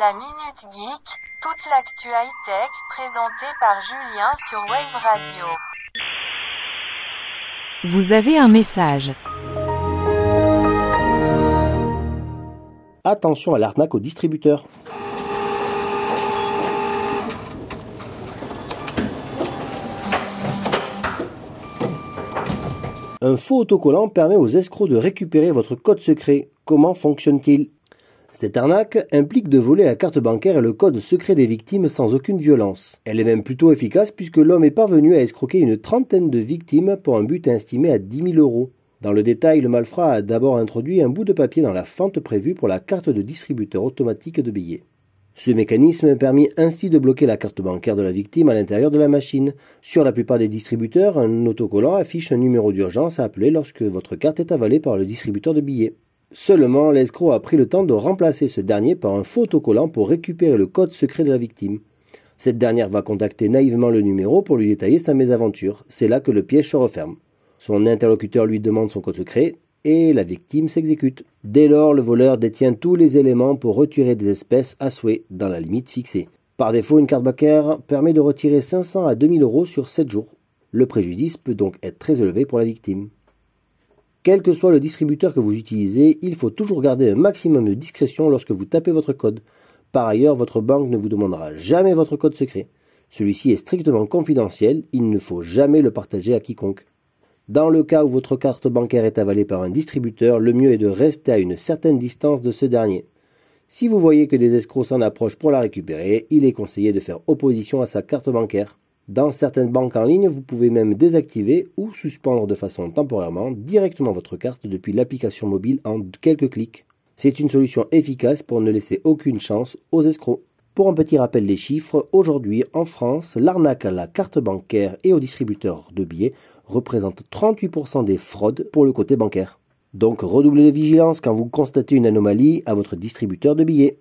La Minute Geek, toute l'actu high-tech présentée par Julien sur Wave Radio. Vous avez un message. Attention à l'arnaque au distributeur. Un faux autocollant permet aux escrocs de récupérer votre code secret. Comment fonctionne-t-il? Cette arnaque implique de voler la carte bancaire et le code secret des victimes sans aucune violence. Elle est même plutôt efficace puisque l'homme est parvenu à escroquer une trentaine de victimes pour un but estimé à 10 000 euros. Dans le détail, le malfrat a d'abord introduit un bout de papier dans la fente prévue pour la carte de distributeur automatique de billets. Ce mécanisme permet ainsi de bloquer la carte bancaire de la victime à l'intérieur de la machine. Sur la plupart des distributeurs, un autocollant affiche un numéro d'urgence à appeler lorsque votre carte est avalée par le distributeur de billets. Seulement, l'escroc a pris le temps de remplacer ce dernier par un faux autocollant pour récupérer le code secret de la victime. Cette dernière va contacter naïvement le numéro pour lui détailler sa mésaventure. C'est là que le piège se referme. Son interlocuteur lui demande son code secret et la victime s'exécute. Dès lors, le voleur détient tous les éléments pour retirer des espèces à souhait dans la limite fixée. Par défaut, une carte bancaire permet de retirer 500 à 2000 euros sur 7 jours. Le préjudice peut donc être très élevé pour la victime. Quel que soit le distributeur que vous utilisez, il faut toujours garder un maximum de discrétion lorsque vous tapez votre code. Par ailleurs, votre banque ne vous demandera jamais votre code secret. Celui-ci est strictement confidentiel, il ne faut jamais le partager à quiconque. Dans le cas où votre carte bancaire est avalée par un distributeur, le mieux est de rester à une certaine distance de ce dernier. Si vous voyez que des escrocs s'en approchent pour la récupérer, il est conseillé de faire opposition à sa carte bancaire. Dans certaines banques en ligne, vous pouvez même désactiver ou suspendre de façon temporairement directement votre carte depuis l'application mobile en quelques clics. C'est une solution efficace pour ne laisser aucune chance aux escrocs. Pour un petit rappel des chiffres, aujourd'hui en France, l'arnaque à la carte bancaire et aux distributeurs de billets représente 38% des fraudes pour le côté bancaire. Donc redoublez de vigilance quand vous constatez une anomalie à votre distributeur de billets.